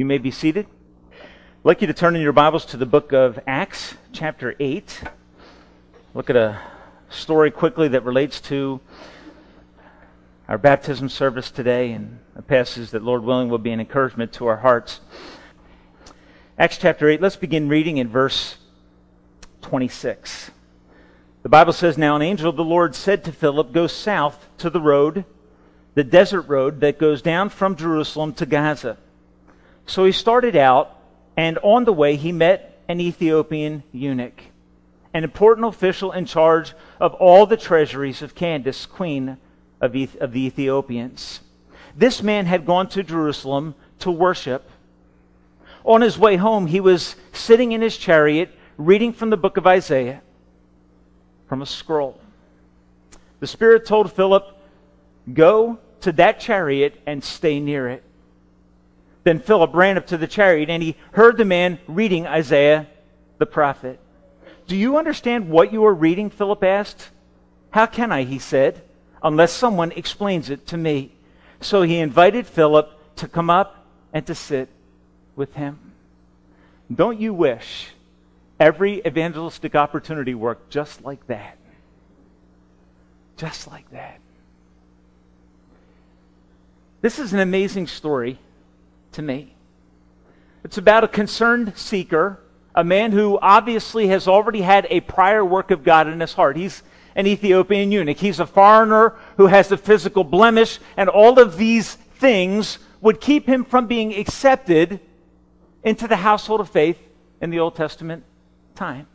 You may be seated. I'd like you to turn in your Bibles to the book of Acts, chapter 8. Look at a story quickly that relates to our baptism service today and a passage that, Lord willing, will be an encouragement to our hearts. Acts chapter 8, let's begin reading in verse 26. The Bible says, Now an angel of the Lord said to Philip, Go south to the road, the desert road that goes down from Jerusalem to Gaza. So he started out, and on the way he met an Ethiopian eunuch, an important official in charge of all the treasuries of Candace, queen of, of the Ethiopians. This man had gone to Jerusalem to worship. On his way home, he was sitting in his chariot reading from the book of Isaiah from a scroll. The Spirit told Philip, Go to that chariot and stay near it. Then Philip ran up to the chariot and he heard the man reading Isaiah the prophet. Do you understand what you are reading? Philip asked. How can I, he said, unless someone explains it to me. So he invited Philip to come up and to sit with him. Don't you wish every evangelistic opportunity worked just like that? Just like that. This is an amazing story to me. It's about a concerned seeker, a man who obviously has already had a prior work of God in his heart. He's an Ethiopian eunuch. He's a foreigner who has a physical blemish, and all of these things would keep him from being accepted into the household of faith in the Old Testament time.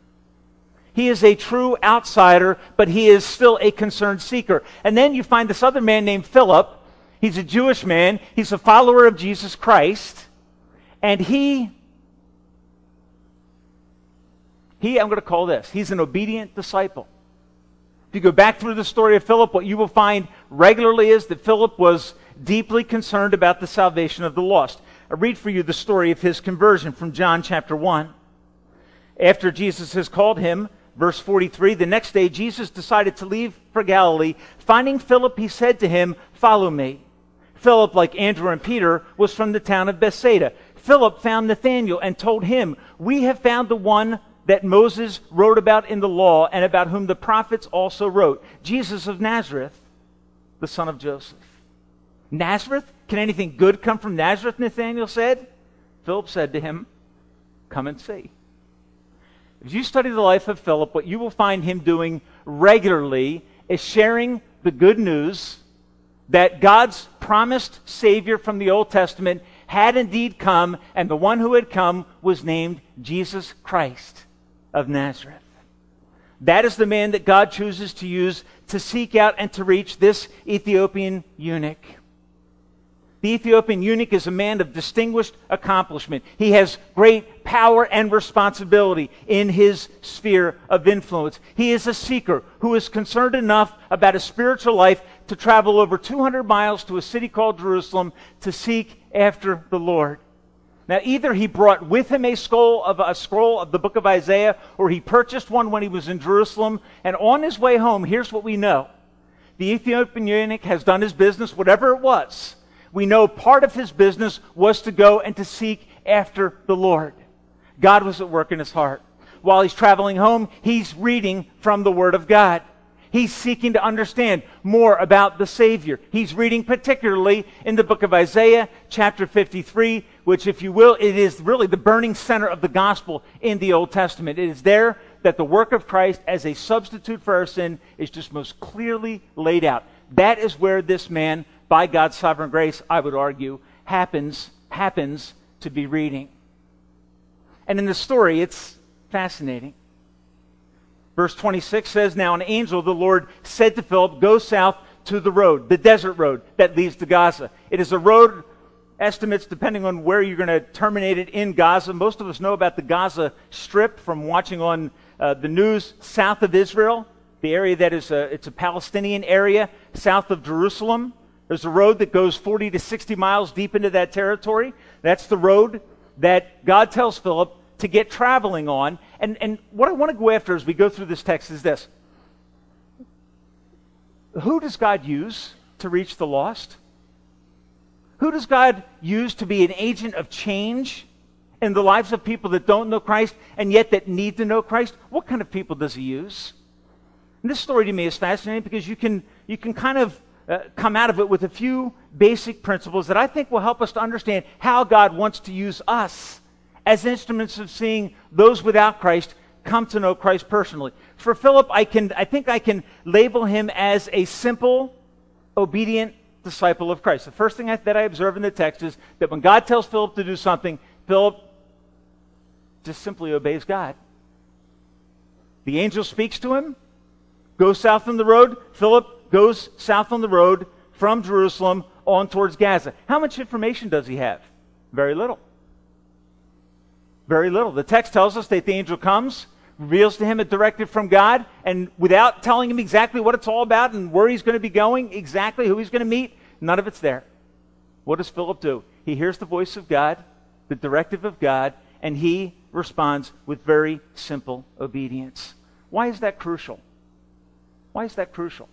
He is a true outsider, but he is still a concerned seeker. And then you find this other man named Philip He's a Jewish man. He's a follower of Jesus Christ. And he, he, I'm going to call this, he's an obedient disciple. If you go back through the story of Philip, what you will find regularly is that Philip was deeply concerned about the salvation of the lost. I read for you the story of his conversion from John chapter 1. After Jesus has called him, verse 43, the next day Jesus decided to leave for Galilee. Finding Philip, he said to him, Follow me. Philip, like Andrew and Peter, was from the town of Bethsaida. Philip found Nathanael and told him, We have found the one that Moses wrote about in the law and about whom the prophets also wrote, Jesus of Nazareth, the son of Joseph. Nazareth? Can anything good come from Nazareth? Nathanael said. Philip said to him, Come and see. If you study the life of Philip, what you will find him doing regularly is sharing the good news that God's promised Savior from the Old Testament had indeed come, and the one who had come was named Jesus Christ of Nazareth. That is the man that God chooses to use to seek out and to reach this Ethiopian eunuch. The Ethiopian eunuch is a man of distinguished accomplishment. He has great power and responsibility in his sphere of influence. He is a seeker who is concerned enough about his spiritual life to travel over 200 miles to a city called Jerusalem to seek after the Lord. Now, either he brought with him a scroll of a scroll of the book of Isaiah, or he purchased one when he was in Jerusalem. And on his way home, here's what we know: the Ethiopian eunuch has done his business, whatever it was. We know part of his business was to go and to seek after the Lord. God was at work in his heart. While he's traveling home, he's reading from the Word of God. He's seeking to understand more about the Savior. He's reading particularly in the book of Isaiah, chapter 53, which, if you will, it is really the burning center of the gospel in the Old Testament. It is there that the work of Christ as a substitute for our sin is just most clearly laid out. That is where this man, by God's sovereign grace, I would argue, happens, happens to be reading. And in the story, it's fascinating. Verse 26 says, Now an angel of the Lord said to Philip, Go south to the road, the desert road that leads to Gaza. It is a road, estimates depending on where you're going to terminate it in Gaza. Most of us know about the Gaza Strip from watching on uh, the news south of Israel, the area that is a, it's a Palestinian area south of Jerusalem. There's a road that goes 40 to 60 miles deep into that territory. That's the road that God tells Philip to get traveling on. And, and what I want to go after as we go through this text is this Who does God use to reach the lost? Who does God use to be an agent of change in the lives of people that don't know Christ and yet that need to know Christ? What kind of people does he use? And this story to me is fascinating because you can, you can kind of uh, come out of it with a few basic principles that I think will help us to understand how God wants to use us as instruments of seeing those without Christ come to know Christ personally. For Philip, I can I think I can label him as a simple, obedient disciple of Christ. The first thing I, that I observe in the text is that when God tells Philip to do something, Philip just simply obeys God. The angel speaks to him, goes south on the road. Philip goes south on the road from Jerusalem on towards Gaza. How much information does he have? Very little. Very little. The text tells us that the angel comes, reveals to him a directive from God, and without telling him exactly what it's all about and where he's going to be going, exactly who he's going to meet, none of it's there. What does Philip do? He hears the voice of God, the directive of God, and he responds with very simple obedience. Why is that crucial? Why is that crucial?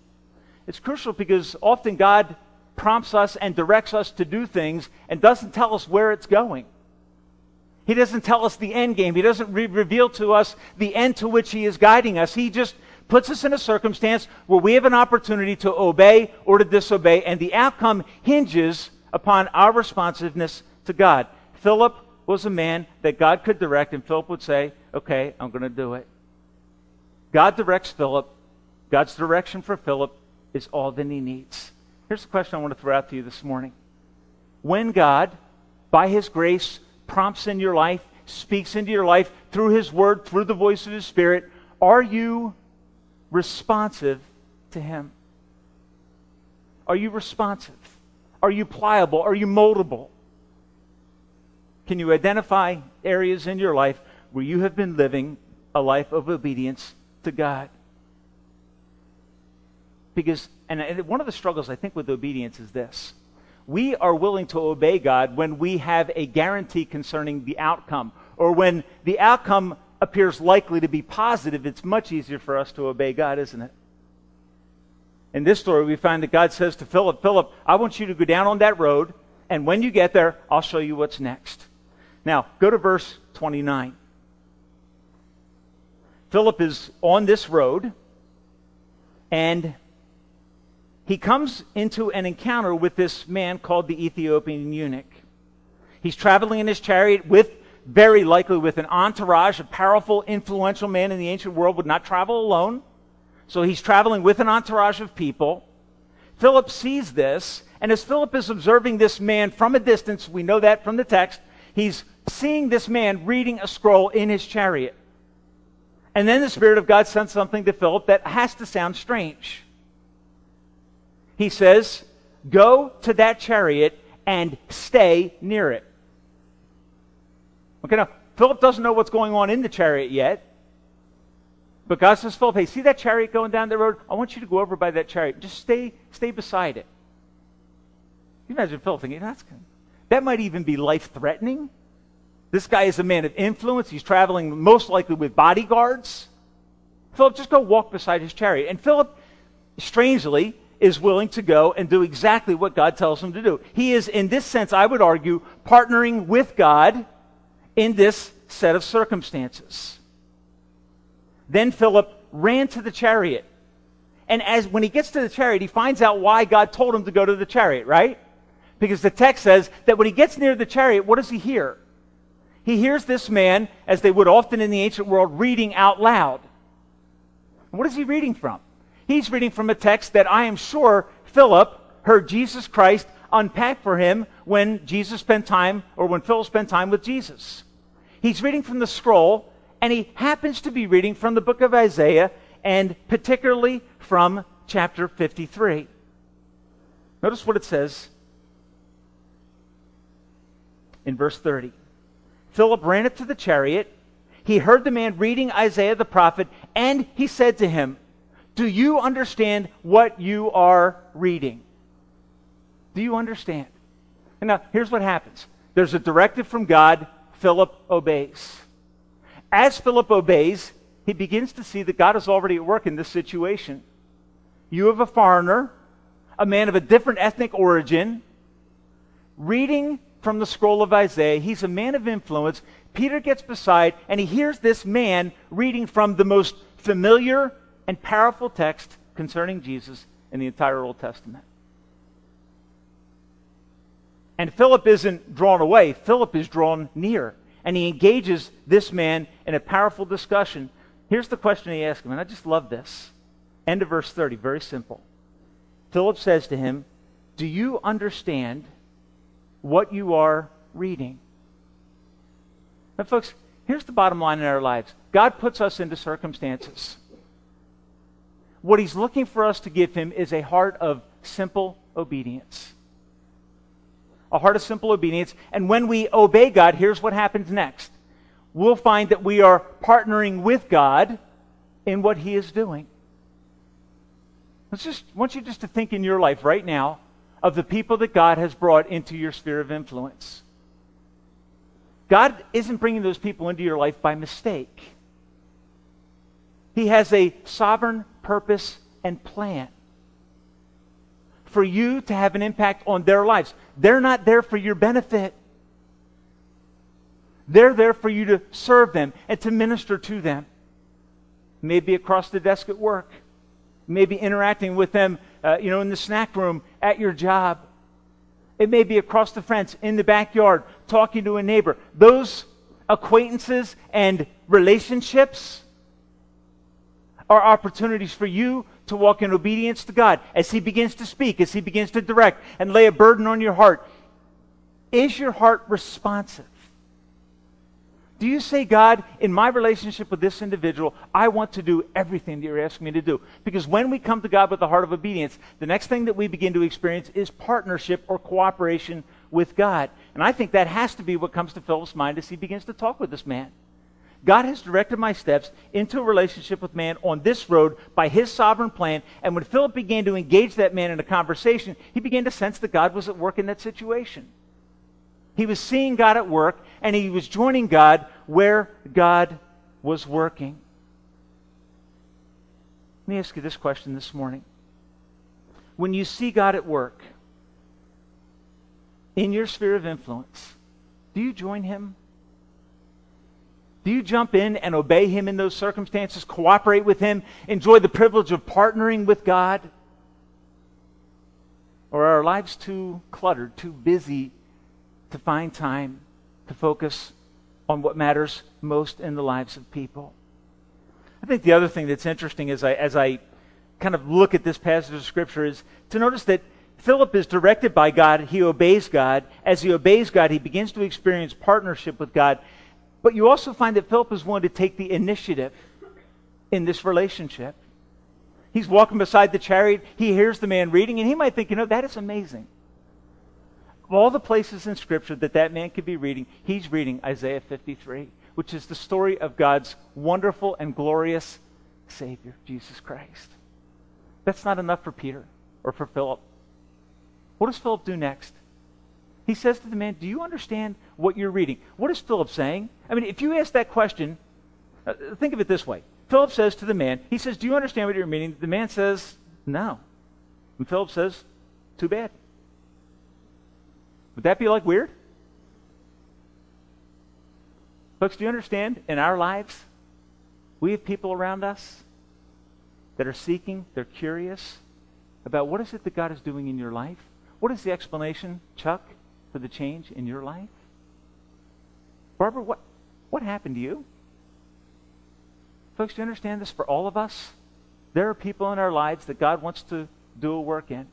It's crucial because often God prompts us and directs us to do things and doesn't tell us where it's going. He doesn't tell us the end game. He doesn't re- reveal to us the end to which He is guiding us. He just puts us in a circumstance where we have an opportunity to obey or to disobey, and the outcome hinges upon our responsiveness to God. Philip was a man that God could direct, and Philip would say, Okay, I'm going to do it. God directs Philip. God's direction for Philip is all that he needs. Here's the question I want to throw out to you this morning. When God, by His grace, prompts in your life, speaks into your life through His Word, through the voice of His Spirit, are you responsive to Him? Are you responsive? Are you pliable? Are you moldable? Can you identify areas in your life where you have been living a life of obedience to God? Because, and one of the struggles I think with obedience is this we are willing to obey God when we have a guarantee concerning the outcome, or when the outcome appears likely to be positive, it's much easier for us to obey God, isn't it? In this story, we find that God says to Philip, Philip, I want you to go down on that road, and when you get there, I'll show you what's next. Now, go to verse 29. Philip is on this road, and he comes into an encounter with this man called the Ethiopian eunuch. He's traveling in his chariot with, very likely, with an entourage. A powerful, influential man in the ancient world would not travel alone. So he's traveling with an entourage of people. Philip sees this, and as Philip is observing this man from a distance, we know that from the text, he's seeing this man reading a scroll in his chariot. And then the Spirit of God sends something to Philip that has to sound strange he says, Go to that chariot and stay near it. Okay, now, Philip doesn't know what's going on in the chariot yet. But God says, Philip, hey, see that chariot going down the road? I want you to go over by that chariot. Just stay, stay beside it. You imagine Philip thinking, that's good. That might even be life threatening. This guy is a man of influence. He's traveling most likely with bodyguards. Philip, just go walk beside his chariot. And Philip, strangely, is willing to go and do exactly what God tells him to do. He is, in this sense, I would argue, partnering with God in this set of circumstances. Then Philip ran to the chariot. And as when he gets to the chariot, he finds out why God told him to go to the chariot, right? Because the text says that when he gets near the chariot, what does he hear? He hears this man, as they would often in the ancient world, reading out loud. what is he reading from? He's reading from a text that I am sure Philip heard Jesus Christ unpack for him when Jesus spent time, or when Philip spent time with Jesus. He's reading from the scroll, and he happens to be reading from the book of Isaiah, and particularly from chapter 53. Notice what it says in verse 30. Philip ran up to the chariot. He heard the man reading Isaiah the prophet, and he said to him, do you understand what you are reading? Do you understand? And now, here's what happens there's a directive from God, Philip obeys. As Philip obeys, he begins to see that God is already at work in this situation. You have a foreigner, a man of a different ethnic origin, reading from the scroll of Isaiah. He's a man of influence. Peter gets beside and he hears this man reading from the most familiar and powerful text concerning Jesus in the entire Old Testament. And Philip isn't drawn away, Philip is drawn near. And he engages this man in a powerful discussion. Here's the question he asks him, and I just love this. End of verse 30, very simple. Philip says to him, Do you understand what you are reading? Now, folks, here's the bottom line in our lives God puts us into circumstances. What he's looking for us to give him is a heart of simple obedience. A heart of simple obedience. And when we obey God, here's what happens next. We'll find that we are partnering with God in what he is doing. Let's just I want you just to think in your life right now of the people that God has brought into your sphere of influence. God isn't bringing those people into your life by mistake. He has a sovereign purpose and plan for you to have an impact on their lives. They're not there for your benefit. They're there for you to serve them and to minister to them. Maybe across the desk at work maybe interacting with them, uh, you know, in the snack room at your job. It may be across the fence, in the backyard, talking to a neighbor. Those acquaintances and relationships are opportunities for you to walk in obedience to God as He begins to speak, as He begins to direct and lay a burden on your heart. Is your heart responsive? Do you say, God, in my relationship with this individual, I want to do everything that you're asking me to do? Because when we come to God with the heart of obedience, the next thing that we begin to experience is partnership or cooperation with God. And I think that has to be what comes to Philip's mind as he begins to talk with this man. God has directed my steps into a relationship with man on this road by his sovereign plan. And when Philip began to engage that man in a conversation, he began to sense that God was at work in that situation. He was seeing God at work, and he was joining God where God was working. Let me ask you this question this morning. When you see God at work in your sphere of influence, do you join him? Do you jump in and obey him in those circumstances, cooperate with him, enjoy the privilege of partnering with God? Or are our lives too cluttered, too busy to find time to focus on what matters most in the lives of people. I think the other thing that's interesting as I, as I kind of look at this passage of Scripture is to notice that Philip is directed by God. He obeys God. As he obeys God, he begins to experience partnership with God. But you also find that Philip is willing to take the initiative in this relationship. He's walking beside the chariot. He hears the man reading, and he might think, you know, that is amazing. Of all the places in Scripture that that man could be reading, he's reading Isaiah 53, which is the story of God's wonderful and glorious Savior, Jesus Christ. That's not enough for Peter or for Philip. What does Philip do next? He says to the man, Do you understand what you're reading? What is Philip saying? I mean, if you ask that question, uh, think of it this way. Philip says to the man, He says, Do you understand what you're reading? The man says, No. And Philip says, Too bad. Would that be like weird? Folks, do you understand? In our lives, we have people around us that are seeking, they're curious about what is it that God is doing in your life? What is the explanation, Chuck, for the change in your life? Barbara, what, what happened to you? Folks, do you understand this for all of us? There are people in our lives that God wants to do a work in.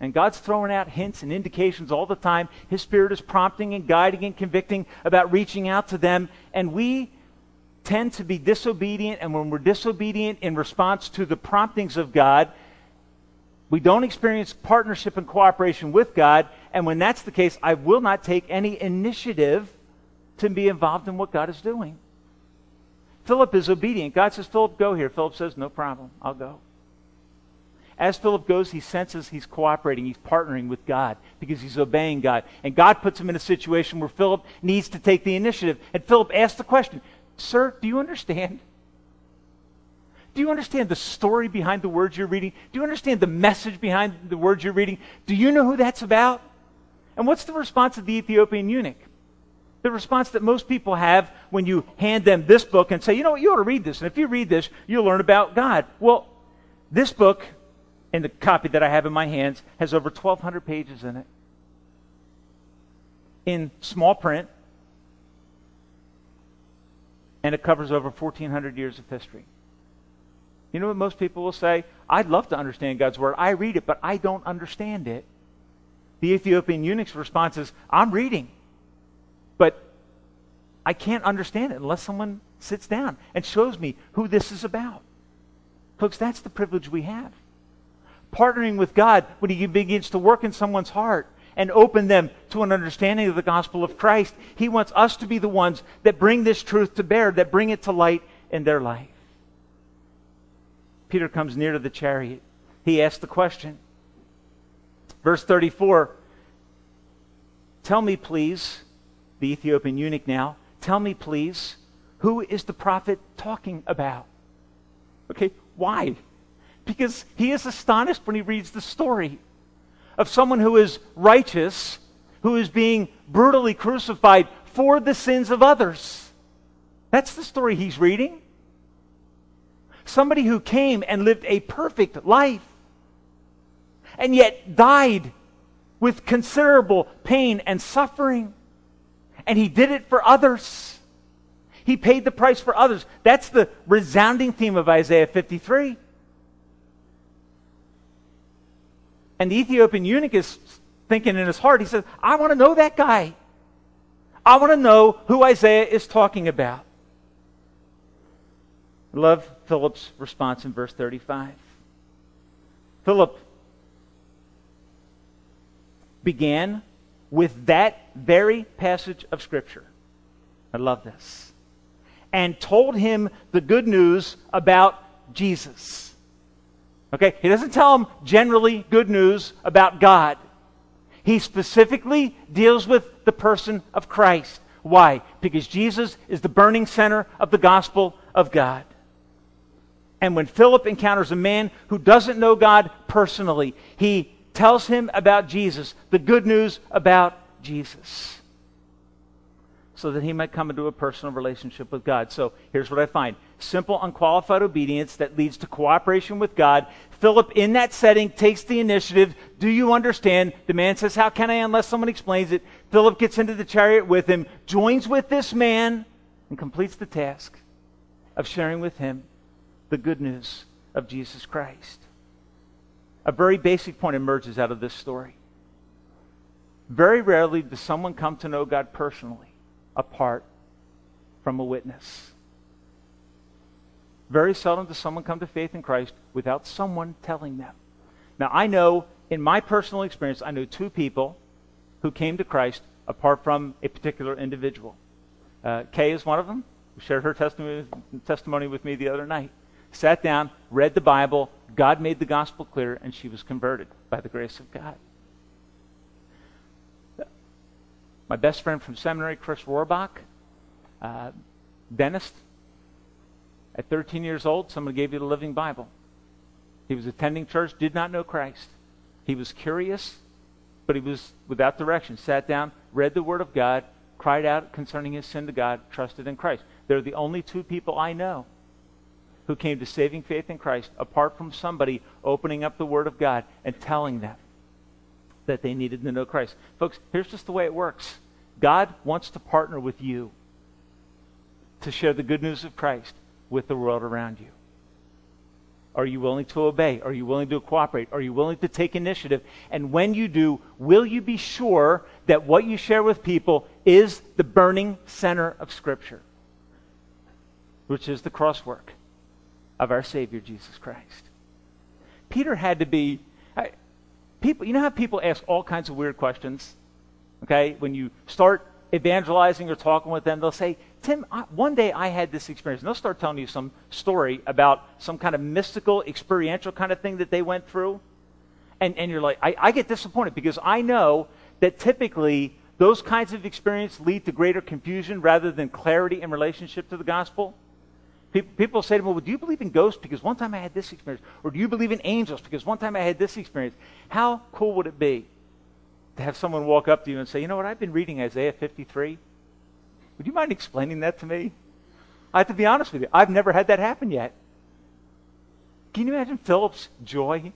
And God's throwing out hints and indications all the time. His Spirit is prompting and guiding and convicting about reaching out to them. And we tend to be disobedient. And when we're disobedient in response to the promptings of God, we don't experience partnership and cooperation with God. And when that's the case, I will not take any initiative to be involved in what God is doing. Philip is obedient. God says, Philip, go here. Philip says, no problem. I'll go. As Philip goes, he senses he's cooperating, he's partnering with God because he's obeying God. And God puts him in a situation where Philip needs to take the initiative. And Philip asks the question Sir, do you understand? Do you understand the story behind the words you're reading? Do you understand the message behind the words you're reading? Do you know who that's about? And what's the response of the Ethiopian eunuch? The response that most people have when you hand them this book and say, you know what, you ought to read this. And if you read this, you'll learn about God. Well, this book, and the copy that I have in my hands, has over 1,200 pages in it. In small print. And it covers over 1,400 years of history. You know what most people will say? I'd love to understand God's Word. I read it, but I don't understand it. The Ethiopian eunuch's response is, I'm reading, but I can't understand it unless someone sits down and shows me who this is about. Folks, that's the privilege we have. Partnering with God when He begins to work in someone's heart and open them to an understanding of the gospel of Christ. He wants us to be the ones that bring this truth to bear, that bring it to light in their life. Peter comes near to the chariot. He asks the question Verse 34 Tell me, please, the Ethiopian eunuch now, tell me, please, who is the prophet talking about? Okay, why? Because he is astonished when he reads the story of someone who is righteous, who is being brutally crucified for the sins of others. That's the story he's reading. Somebody who came and lived a perfect life and yet died with considerable pain and suffering. And he did it for others. He paid the price for others. That's the resounding theme of Isaiah 53. And the Ethiopian eunuch is thinking in his heart, he says, I want to know that guy. I want to know who Isaiah is talking about. Love Philip's response in verse 35. Philip began with that very passage of Scripture. I love this. And told him the good news about Jesus. Okay? He doesn't tell him generally good news about God. He specifically deals with the person of Christ. Why? Because Jesus is the burning center of the gospel of God. And when Philip encounters a man who doesn't know God personally, he tells him about Jesus, the good news about Jesus, so that he might come into a personal relationship with God. So here's what I find simple, unqualified obedience that leads to cooperation with God. Philip, in that setting, takes the initiative. Do you understand? The man says, How can I unless someone explains it? Philip gets into the chariot with him, joins with this man, and completes the task of sharing with him the good news of Jesus Christ a very basic point emerges out of this story. Very rarely does someone come to know God personally apart from a witness. Very seldom does someone come to faith in Christ without someone telling them. Now, I know in my personal experience, I know two people who came to Christ apart from a particular individual. Uh, Kay is one of them, who shared her testimony, testimony with me the other night. Sat down, read the Bible, God made the gospel clear, and she was converted by the grace of God. My best friend from seminary, Chris Rohrbach, uh, dentist. At 13 years old, someone gave you the Living Bible. He was attending church, did not know Christ. He was curious, but he was without direction. Sat down, read the Word of God, cried out concerning his sin to God, trusted in Christ. They're the only two people I know who came to saving faith in Christ apart from somebody opening up the Word of God and telling them that they needed to know Christ. Folks, here's just the way it works God wants to partner with you to share the good news of Christ with the world around you. Are you willing to obey? Are you willing to cooperate? Are you willing to take initiative? And when you do, will you be sure that what you share with people is the burning center of Scripture, which is the crosswork? Of our Savior Jesus Christ. Peter had to be. I, people, you know how people ask all kinds of weird questions? Okay? When you start evangelizing or talking with them, they'll say, Tim, I, one day I had this experience. And they'll start telling you some story about some kind of mystical, experiential kind of thing that they went through. And, and you're like, I, I get disappointed because I know that typically those kinds of experiences lead to greater confusion rather than clarity in relationship to the gospel. People say to me, well, do you believe in ghosts? Because one time I had this experience. Or do you believe in angels? Because one time I had this experience. How cool would it be to have someone walk up to you and say, You know what? I've been reading Isaiah 53. Would you mind explaining that to me? I have to be honest with you. I've never had that happen yet. Can you imagine Philip's joy?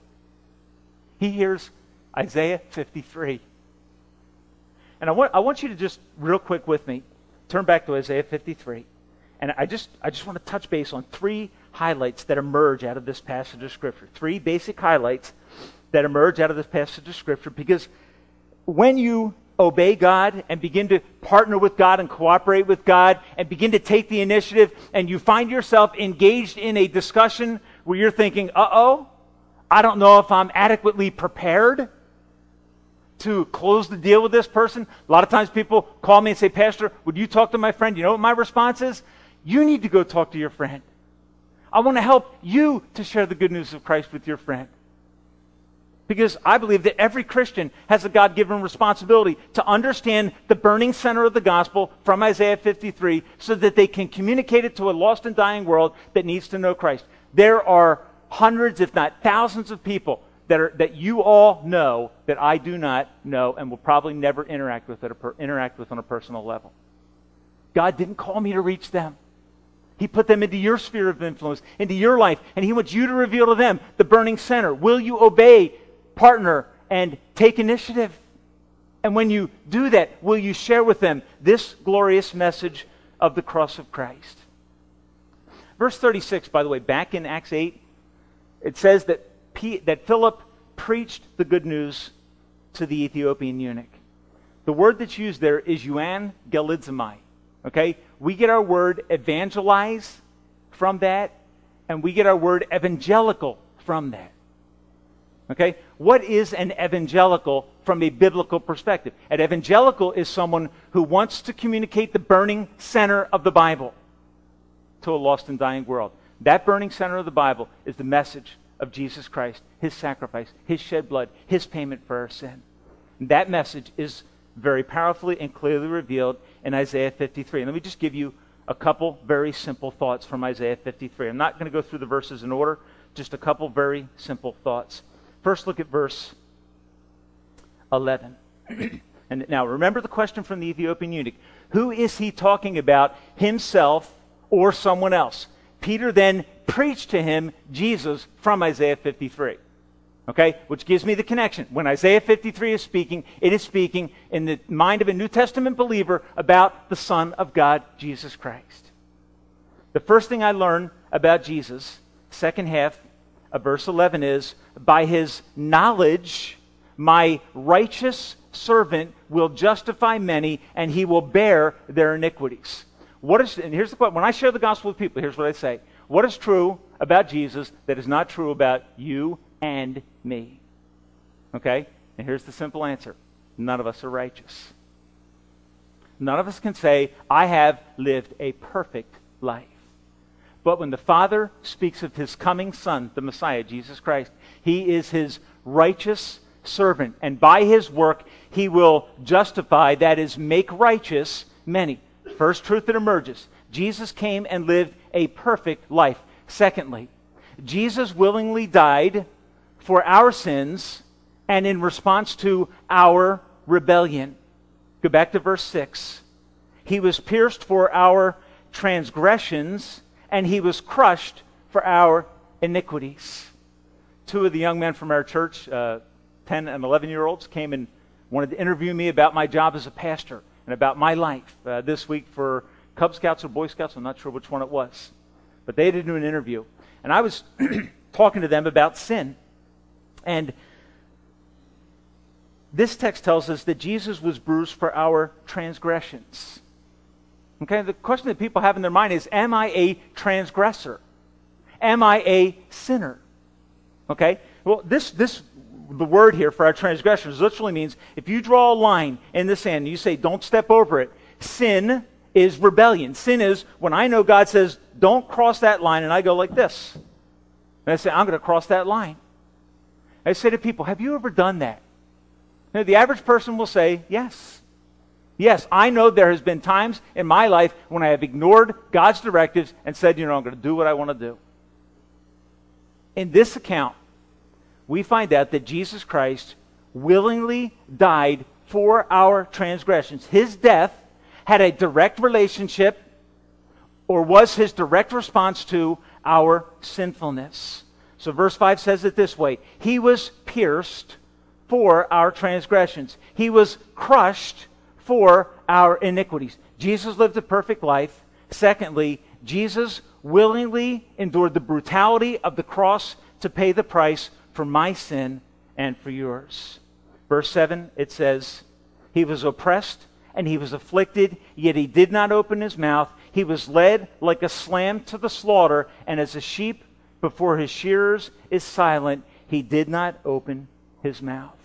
He hears Isaiah 53. And I want, I want you to just, real quick with me, turn back to Isaiah 53. And I just, I just want to touch base on three highlights that emerge out of this passage of Scripture. Three basic highlights that emerge out of this passage of Scripture because when you obey God and begin to partner with God and cooperate with God and begin to take the initiative and you find yourself engaged in a discussion where you're thinking, uh oh, I don't know if I'm adequately prepared to close the deal with this person. A lot of times people call me and say, Pastor, would you talk to my friend? You know what my response is? You need to go talk to your friend. I want to help you to share the good news of Christ with your friend. Because I believe that every Christian has a God given responsibility to understand the burning center of the gospel from Isaiah 53 so that they can communicate it to a lost and dying world that needs to know Christ. There are hundreds, if not thousands, of people that, are, that you all know that I do not know and will probably never interact with, at a, interact with on a personal level. God didn't call me to reach them. He put them into your sphere of influence, into your life, and He wants you to reveal to them the burning center. Will you obey partner and take initiative. And when you do that, will you share with them this glorious message of the cross of Christ? Verse 36, by the way, back in Acts 8, it says that, P, that Philip preached the good news to the Ethiopian eunuch. The word that's used there is euan gelizamai. Okay? We get our word evangelize from that, and we get our word evangelical from that. Okay? What is an evangelical from a biblical perspective? An evangelical is someone who wants to communicate the burning center of the Bible to a lost and dying world. That burning center of the Bible is the message of Jesus Christ, his sacrifice, his shed blood, his payment for our sin. And that message is very powerfully and clearly revealed in Isaiah 53. And let me just give you a couple very simple thoughts from Isaiah 53. I'm not going to go through the verses in order, just a couple very simple thoughts. First, look at verse 11. and now, remember the question from the Ethiopian eunuch. Who is he talking about, himself or someone else? Peter then preached to him Jesus from Isaiah 53. Okay? Which gives me the connection. When Isaiah 53 is speaking, it is speaking in the mind of a New Testament believer about the Son of God, Jesus Christ. The first thing I learn about Jesus, second half of verse 11, is by his knowledge, my righteous servant will justify many, and he will bear their iniquities. What is, and here's the. When I share the gospel with people, here's what I say. What is true about Jesus that is not true about you and me? Okay? And here's the simple answer none of us are righteous. None of us can say, I have lived a perfect life. But when the Father speaks of his coming Son, the Messiah, Jesus Christ, he is his righteous servant. And by his work, he will justify, that is, make righteous many. First truth that emerges Jesus came and lived a perfect life. Secondly, Jesus willingly died for our sins and in response to our rebellion. Go back to verse 6. He was pierced for our transgressions and he was crushed for our iniquities. Two of the young men from our church, uh, 10 and 11 year olds, came and wanted to interview me about my job as a pastor and about my life uh, this week for Cub Scouts or Boy Scouts. I'm not sure which one it was. But they did do an interview. And I was talking to them about sin. And this text tells us that Jesus was bruised for our transgressions. Okay, the question that people have in their mind is Am I a transgressor? Am I a sinner? Okay? Well, this, this, the word here for our transgressions literally means if you draw a line in the sand and you say, don't step over it, sin is rebellion. Sin is when I know God says, don't cross that line, and I go like this. And I say, I'm going to cross that line. I say to people, have you ever done that? Now, the average person will say, yes. Yes, I know there has been times in my life when I have ignored God's directives and said, you know, I'm going to do what I want to do. In this account, we find out that Jesus Christ willingly died for our transgressions. His death had a direct relationship or was his direct response to our sinfulness. So verse 5 says it this way He was pierced for our transgressions, He was crushed for our iniquities. Jesus lived a perfect life. Secondly, Jesus willingly endured the brutality of the cross to pay the price for my sin and for yours. Verse 7, it says, He was oppressed and he was afflicted, yet he did not open his mouth. He was led like a lamb to the slaughter, and as a sheep before his shearers is silent, he did not open his mouth.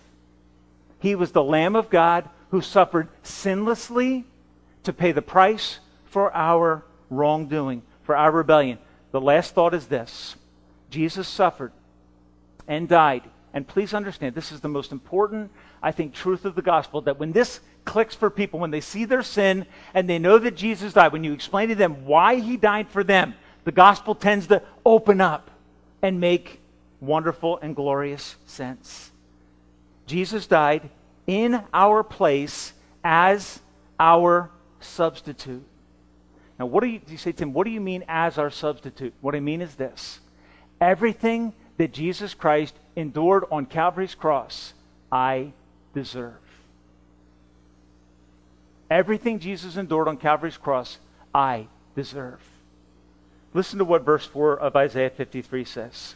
He was the Lamb of God who suffered sinlessly to pay the price for our wrongdoing, for our rebellion. The last thought is this Jesus suffered and died. And please understand, this is the most important, I think, truth of the gospel that when this clicks for people, when they see their sin and they know that Jesus died, when you explain to them why he died for them, the gospel tends to open up and make wonderful and glorious sense. Jesus died in our place as our substitute. Now, what do you, you say, Tim, what do you mean as our substitute? What I mean is this everything that Jesus Christ endured on Calvary's cross, I deserve. Everything Jesus endured on Calvary's cross, I deserve. Listen to what verse 4 of Isaiah 53 says.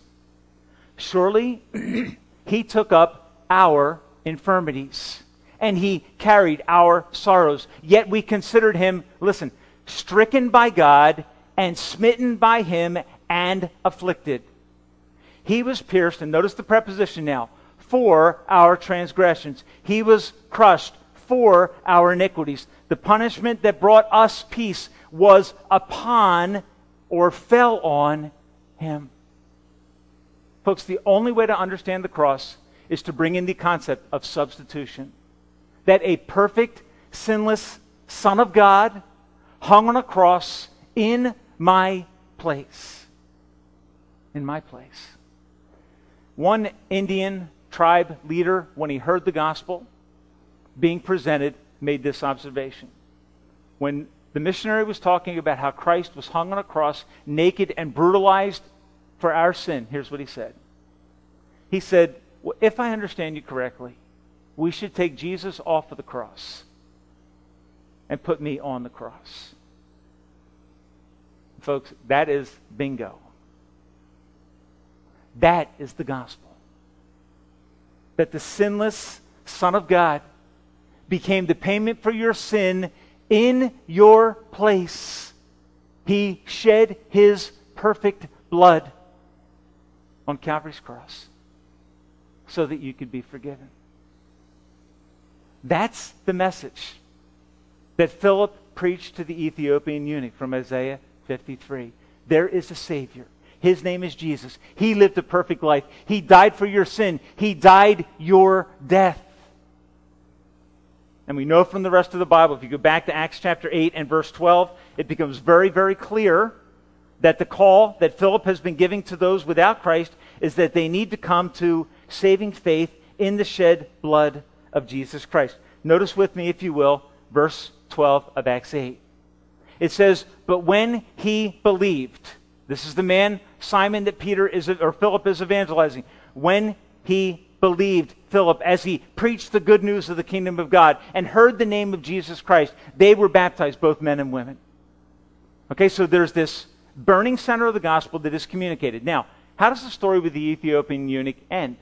Surely he took up our infirmities and he carried our sorrows. Yet we considered him, listen, stricken by God and smitten by him and afflicted. He was pierced, and notice the preposition now, for our transgressions. He was crushed for our iniquities. The punishment that brought us peace was upon or fell on him. Folks, the only way to understand the cross is to bring in the concept of substitution. That a perfect, sinless Son of God hung on a cross in my place. In my place. One Indian tribe leader, when he heard the gospel being presented, made this observation. When the missionary was talking about how Christ was hung on a cross, naked and brutalized for our sin. Here's what he said. He said, well, If I understand you correctly, we should take Jesus off of the cross and put me on the cross. Folks, that is bingo. That is the gospel. That the sinless Son of God became the payment for your sin in your place. He shed his perfect blood on Calvary's cross so that you could be forgiven. That's the message that Philip preached to the Ethiopian eunuch from Isaiah 53. There is a Savior. His name is Jesus. He lived a perfect life. He died for your sin. He died your death. And we know from the rest of the Bible, if you go back to Acts chapter 8 and verse 12, it becomes very, very clear that the call that Philip has been giving to those without Christ is that they need to come to saving faith in the shed blood of Jesus Christ. Notice with me, if you will, verse 12 of Acts 8. It says, But when he believed, this is the man, Simon, that Peter is, or Philip is evangelizing. When he believed Philip as he preached the good news of the kingdom of God and heard the name of Jesus Christ, they were baptized, both men and women. Okay, so there's this burning center of the gospel that is communicated. Now, how does the story with the Ethiopian eunuch end?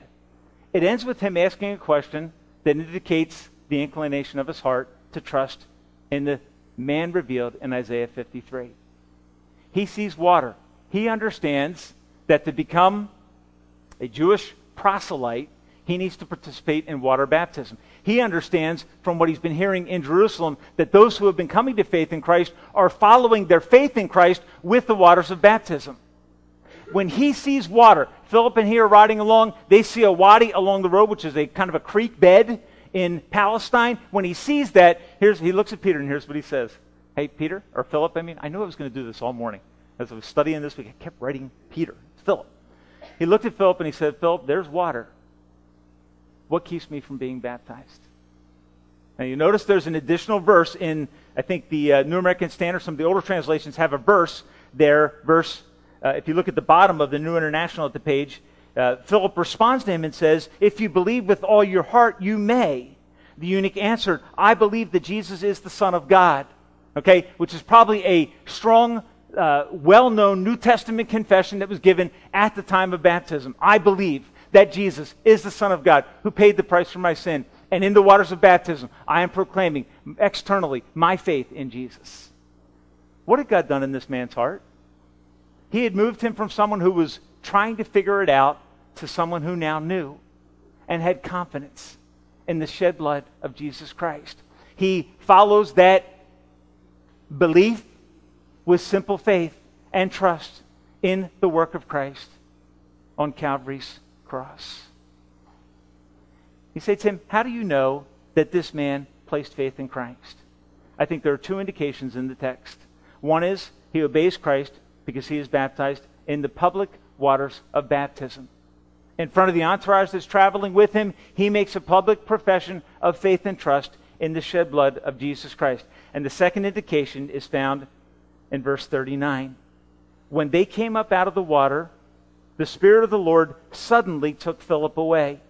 It ends with him asking a question that indicates the inclination of his heart to trust in the man revealed in Isaiah 53. He sees water. He understands that to become a Jewish proselyte, he needs to participate in water baptism. He understands from what he's been hearing in Jerusalem that those who have been coming to faith in Christ are following their faith in Christ with the waters of baptism. When he sees water, Philip and he are riding along, they see a wadi along the road, which is a kind of a creek bed in Palestine. When he sees that, here's, he looks at Peter and here's what he says. Hey, Peter, or Philip, I mean, I knew I was going to do this all morning. As I was studying this week, I kept writing Peter, Philip. He looked at Philip and he said, Philip, there's water. What keeps me from being baptized? Now, you notice there's an additional verse in, I think, the uh, New American Standard. Some of the older translations have a verse there. Verse, uh, if you look at the bottom of the New International at the page, uh, Philip responds to him and says, If you believe with all your heart, you may. The eunuch answered, I believe that Jesus is the Son of God. Okay, which is probably a strong, uh, well known New Testament confession that was given at the time of baptism. I believe that Jesus is the Son of God who paid the price for my sin. And in the waters of baptism, I am proclaiming externally my faith in Jesus. What had God done in this man's heart? He had moved him from someone who was trying to figure it out to someone who now knew and had confidence in the shed blood of Jesus Christ. He follows that belief with simple faith and trust in the work of Christ on Calvary's cross. He said to him, How do you know that this man placed faith in Christ? I think there are two indications in the text. One is he obeys Christ because he is baptized in the public waters of baptism in front of the entourage that's traveling with him, he makes a public profession of faith and trust in the shed blood of Jesus Christ. And the second indication is found in verse 39. When they came up out of the water, the Spirit of the Lord suddenly took Philip away.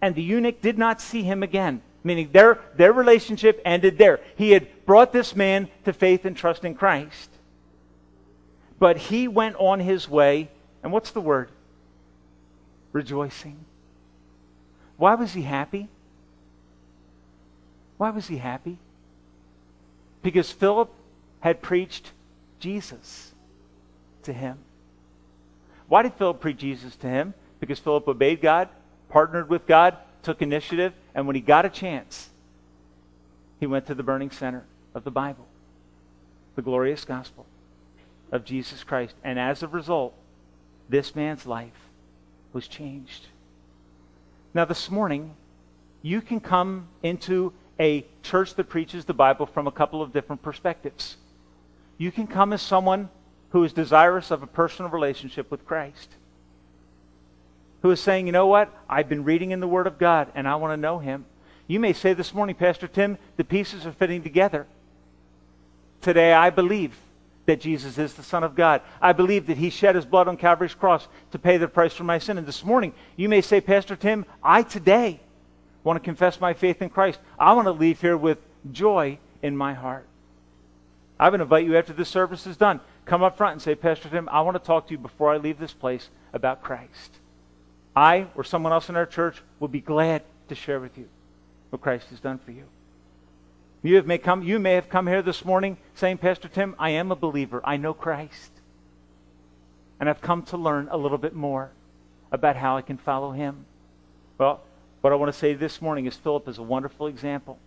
And the eunuch did not see him again, meaning their, their relationship ended there. He had brought this man to faith and trust in Christ. But he went on his way, and what's the word? rejoicing. Why was he happy? Why was he happy? Because Philip had preached Jesus to him. Why did Philip preach Jesus to him? Because Philip obeyed God, partnered with God, took initiative, and when he got a chance, he went to the burning center of the Bible, the glorious gospel of Jesus Christ. And as a result, this man's life was changed. Now, this morning, you can come into a church that preaches the Bible from a couple of different perspectives. You can come as someone who is desirous of a personal relationship with Christ, who is saying, you know what? I've been reading in the Word of God and I want to know Him. You may say this morning, Pastor Tim, the pieces are fitting together. Today I believe that Jesus is the Son of God. I believe that He shed His blood on Calvary's cross to pay the price for my sin. And this morning, you may say, Pastor Tim, I today want to confess my faith in Christ. I want to leave here with joy in my heart. I would invite you after this service is done, come up front and say, Pastor Tim, I want to talk to you before I leave this place about Christ. I or someone else in our church will be glad to share with you what Christ has done for you. You, have may, come, you may have come here this morning saying, Pastor Tim, I am a believer. I know Christ. And I've come to learn a little bit more about how I can follow him. Well, what I want to say this morning is Philip is a wonderful example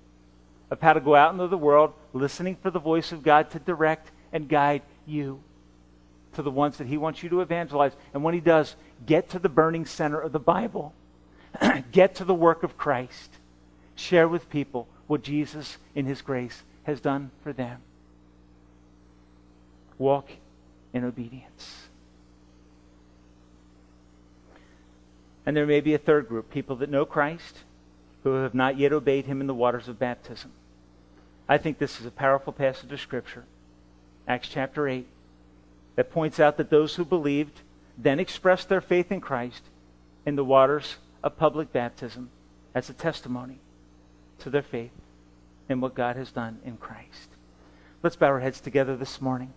of how to go out into the world listening for the voice of God to direct and guide you to the ones that he wants you to evangelize. And when he does, get to the burning center of the Bible. get to the work of Christ. Share with people what Jesus, in His grace, has done for them. Walk in obedience. And there may be a third group people that know Christ who have not yet obeyed Him in the waters of baptism. I think this is a powerful passage of Scripture, Acts chapter 8, that points out that those who believed then expressed their faith in Christ in the waters of public baptism as a testimony to their faith in what God has done in Christ. Let's bow our heads together this morning.